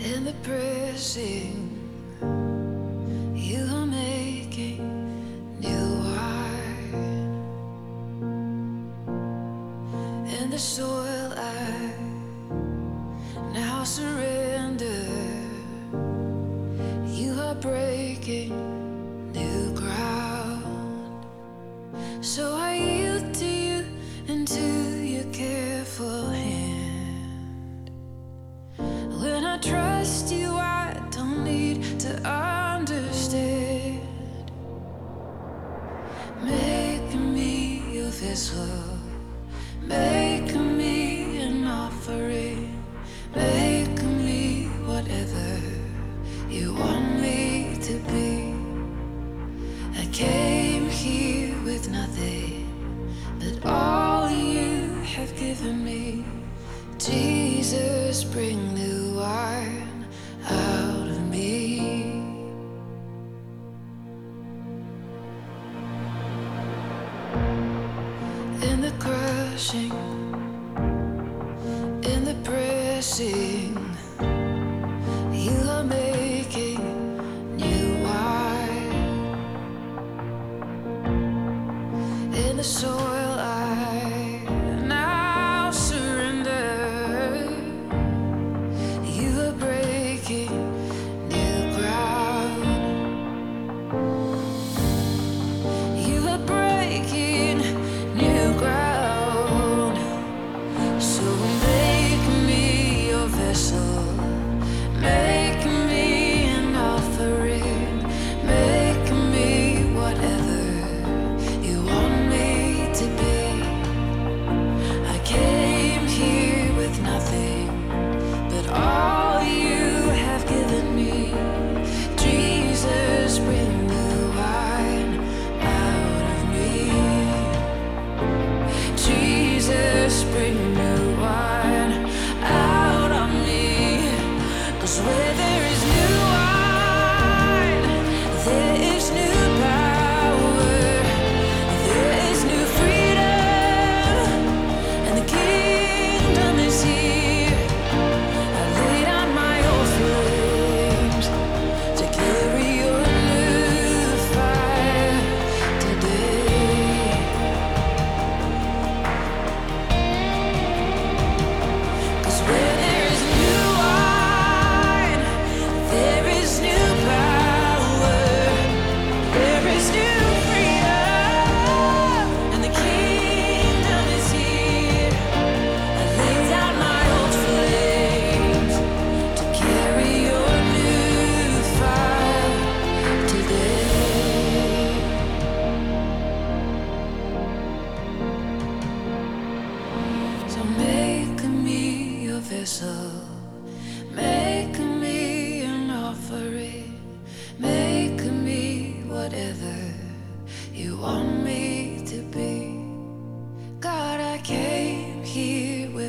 and the pressing. You are making new heart, and the soul. spring.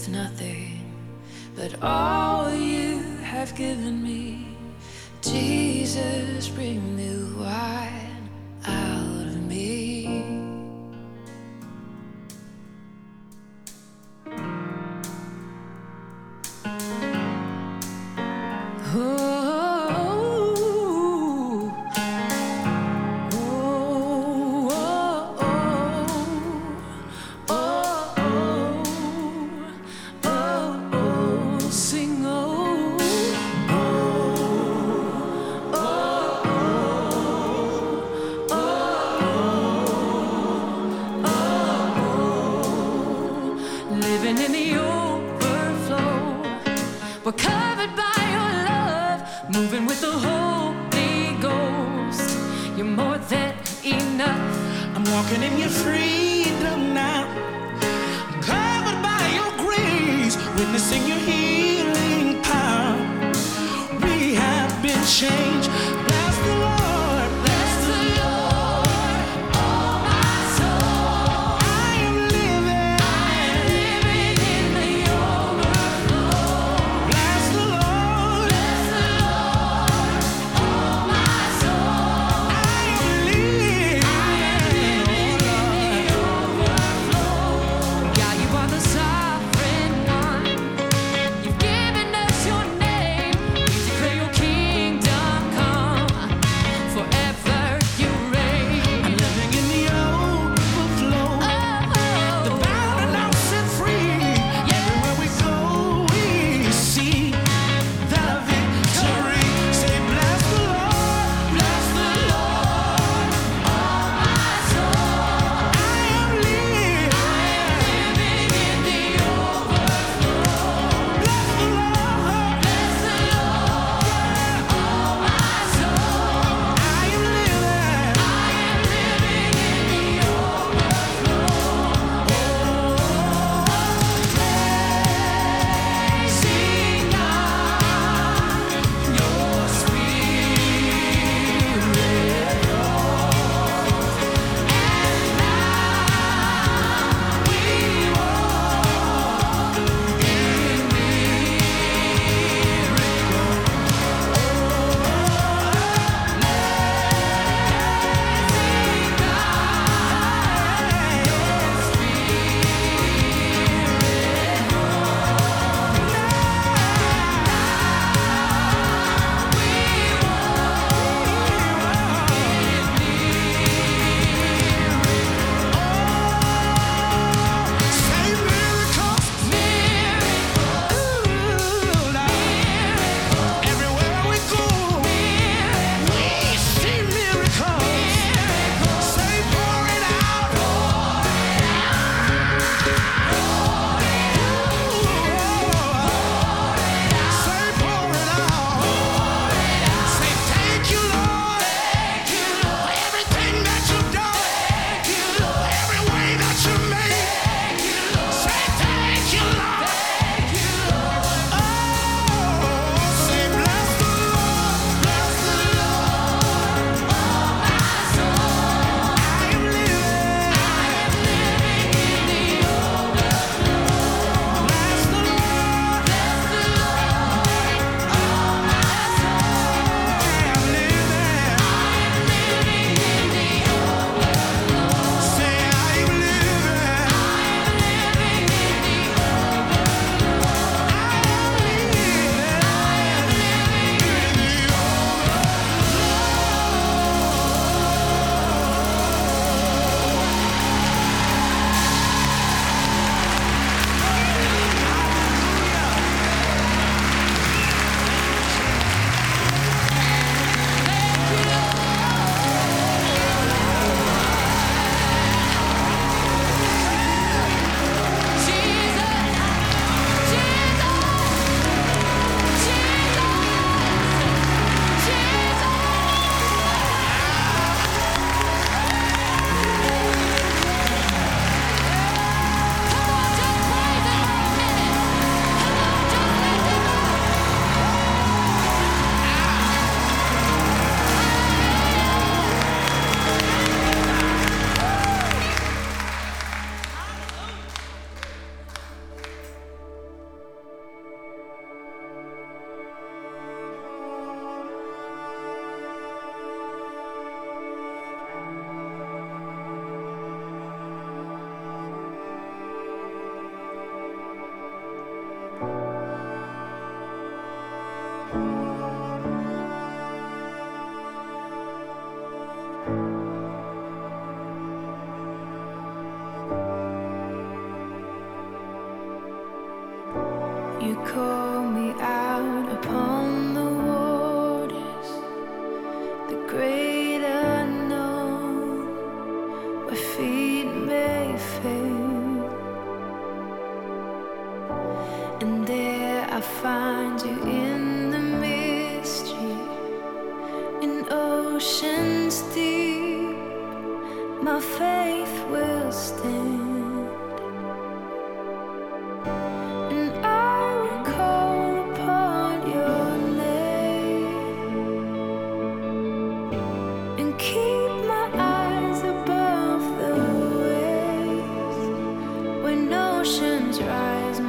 with nothing but all you have given me. Jesus, bring new wine.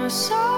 Take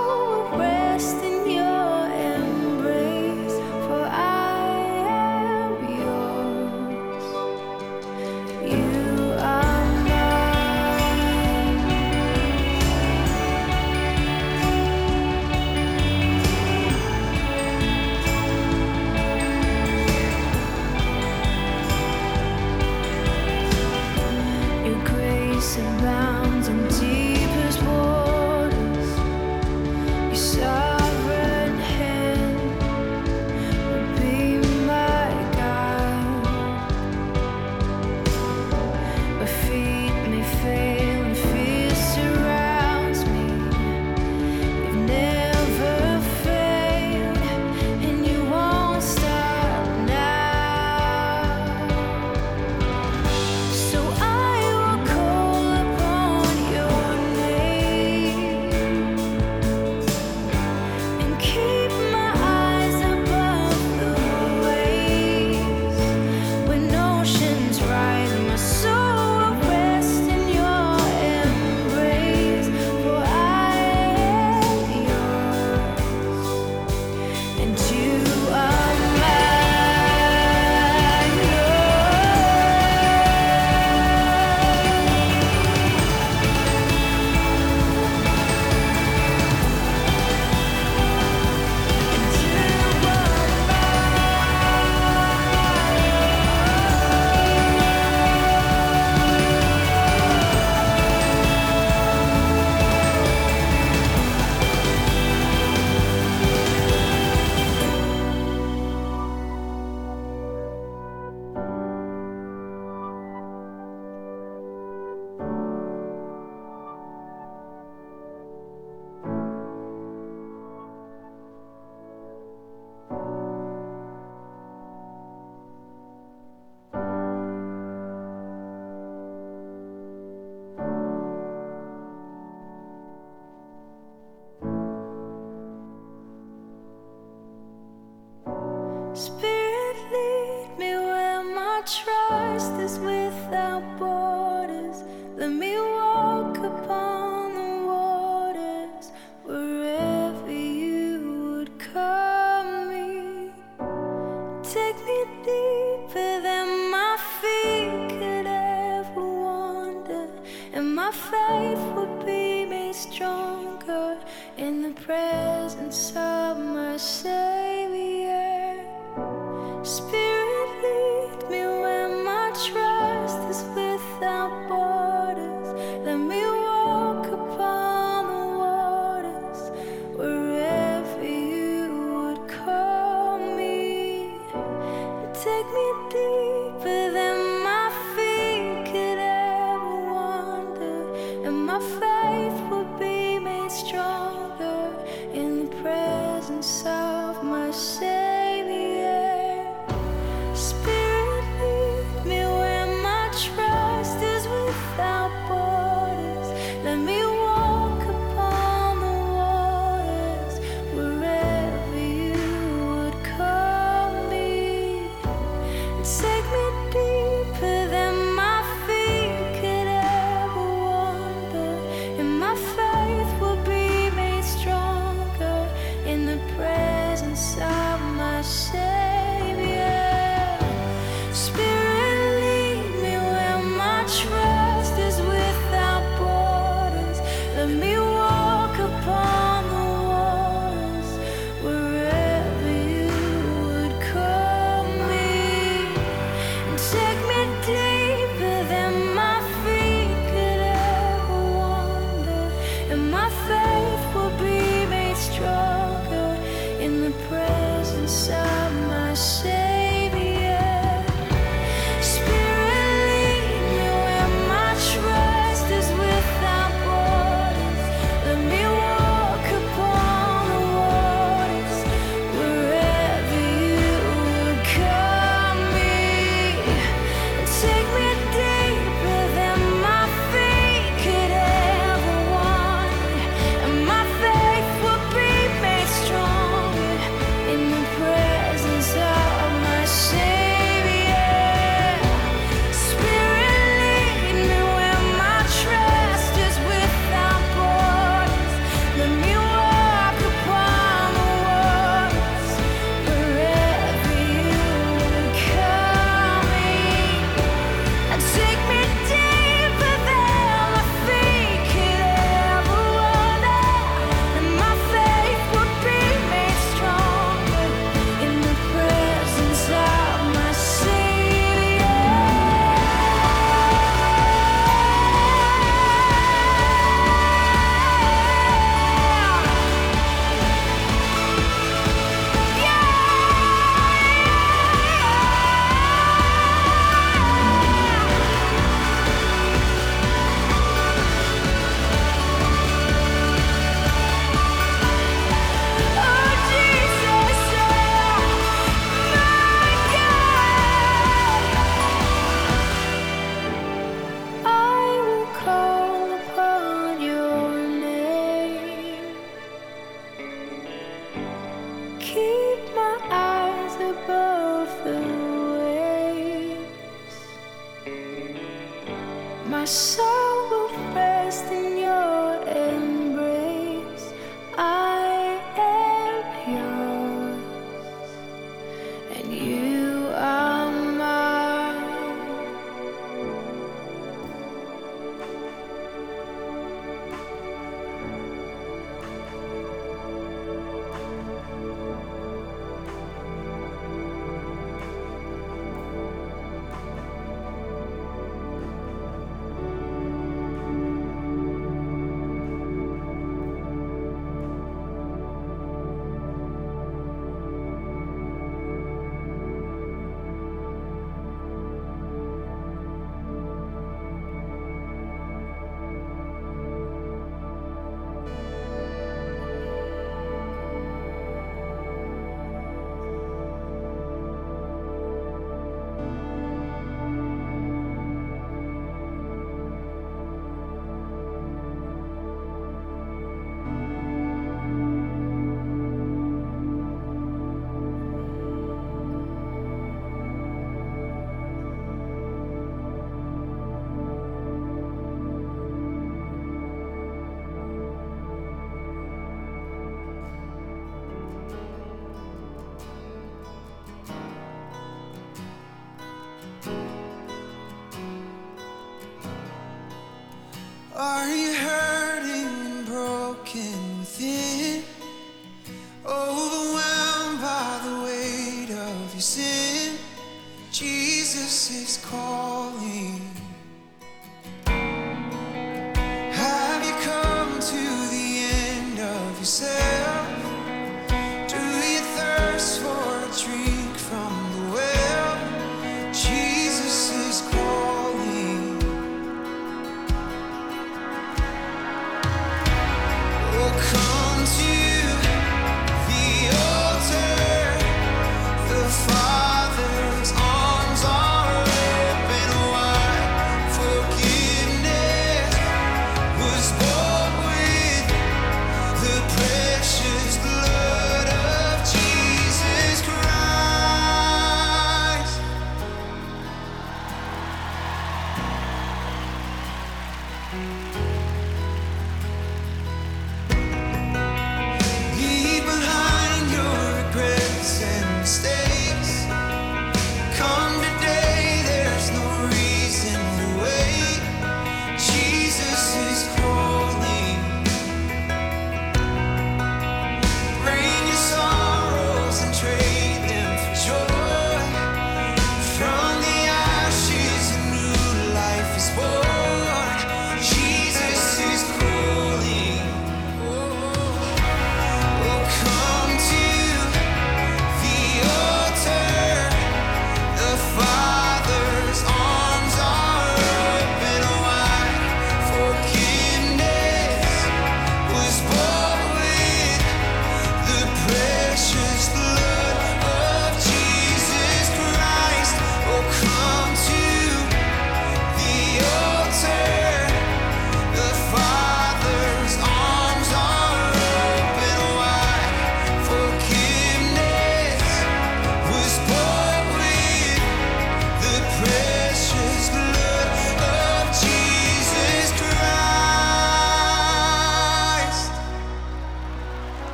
Jesus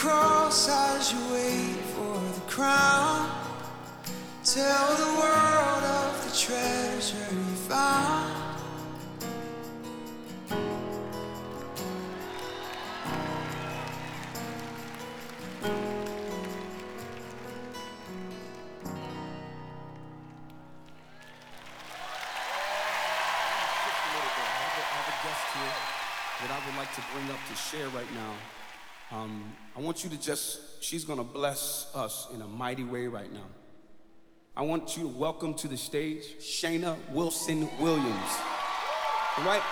cross as you wait for the crown. Tell the world of the treasure you found. that I would like to bring up to share right now. Um, I want you to just, she's gonna bless us in a mighty way right now. I want you to welcome to the stage Shayna Wilson Williams. Right.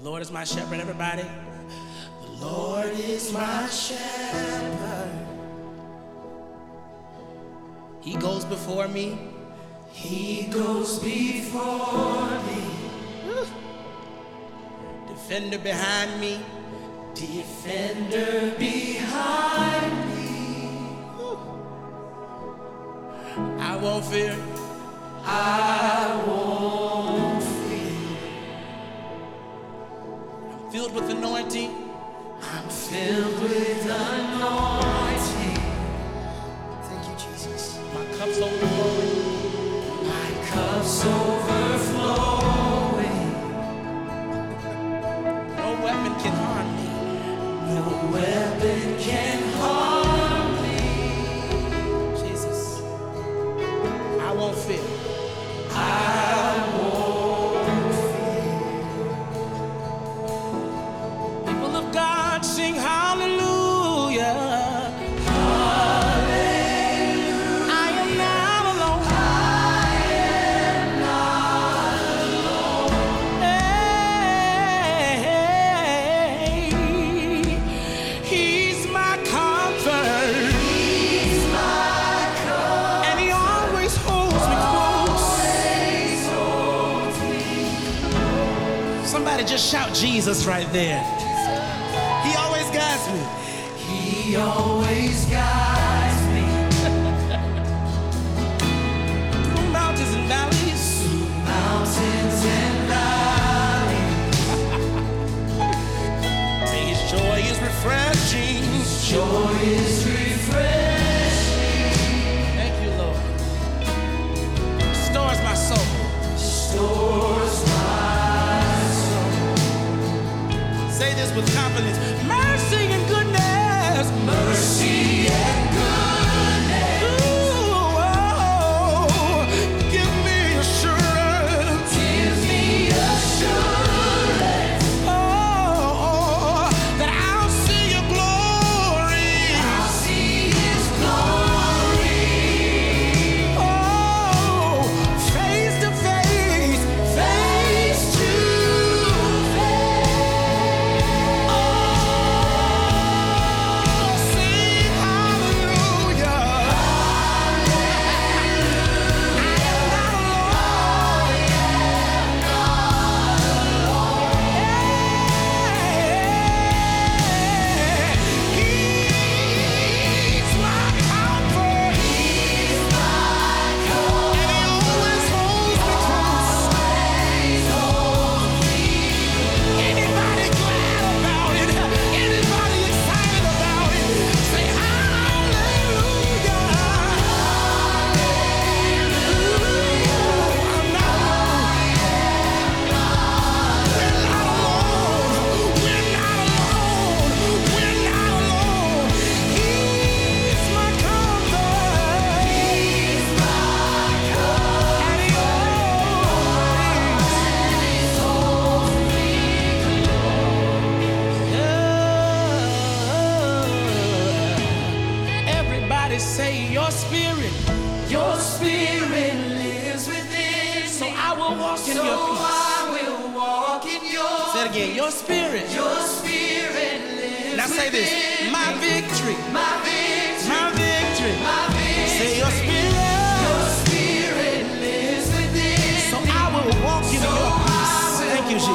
The Lord is my shepherd, everybody. The Lord is my shepherd. He goes before me. He goes before me. Defender behind me. Defender behind me. I won't fear. I won't. filled with anointing. I'm filled with anointing. just shout Jesus right there. He always guides me. He always guides with confidence.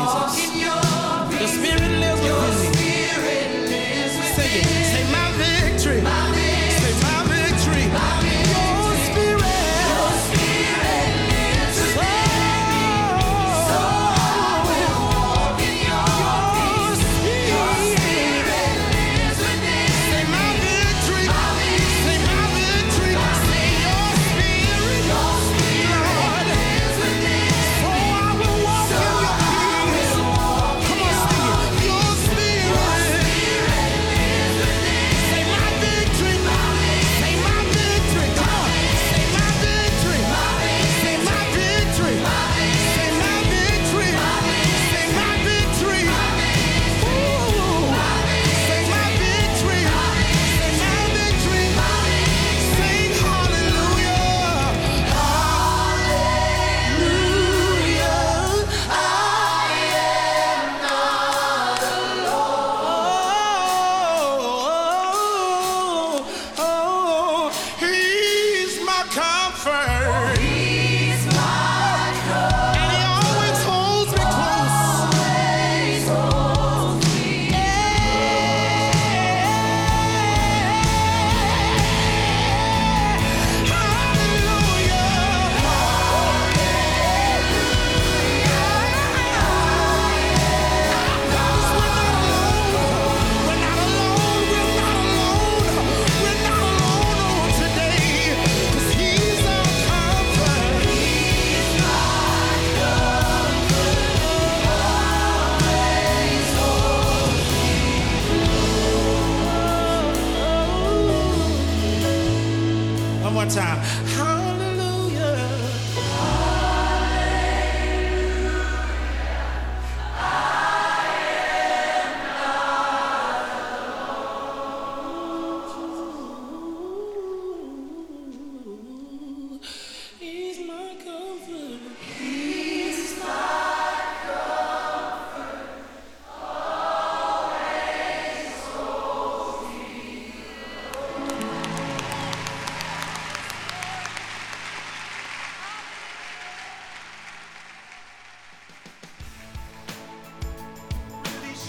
Jesus.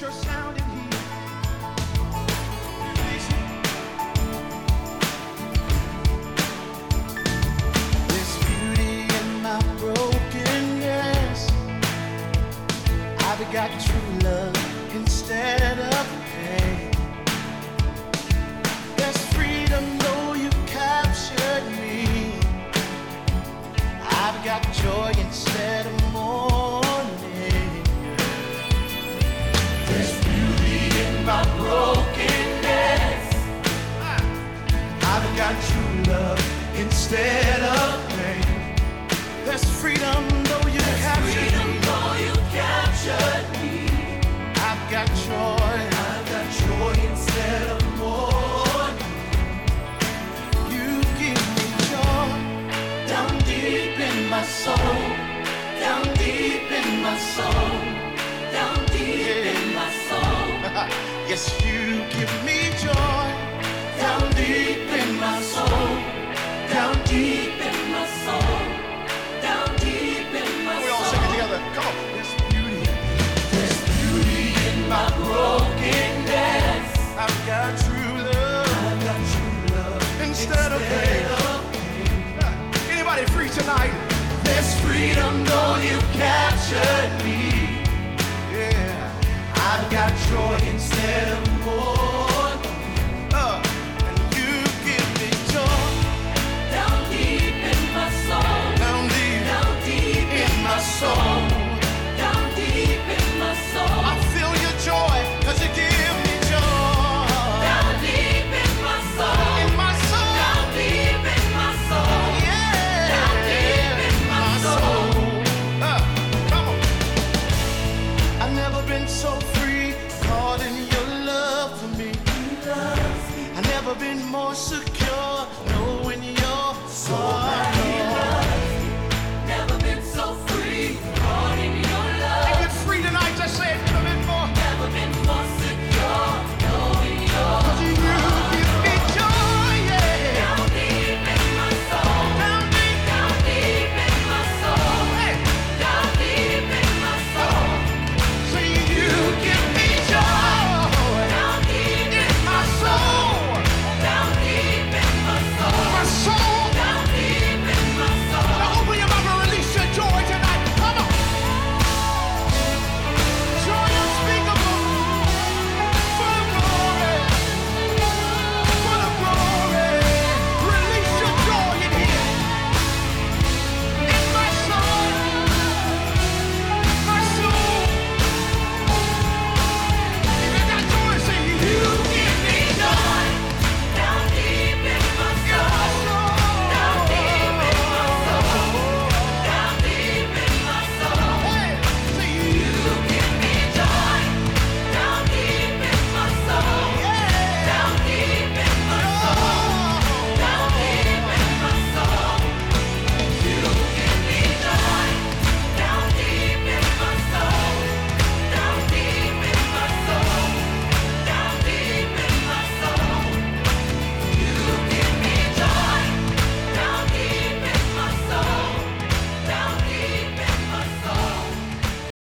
your sound. tonight. This freedom, though you captured me. Yeah. I've got joy instead of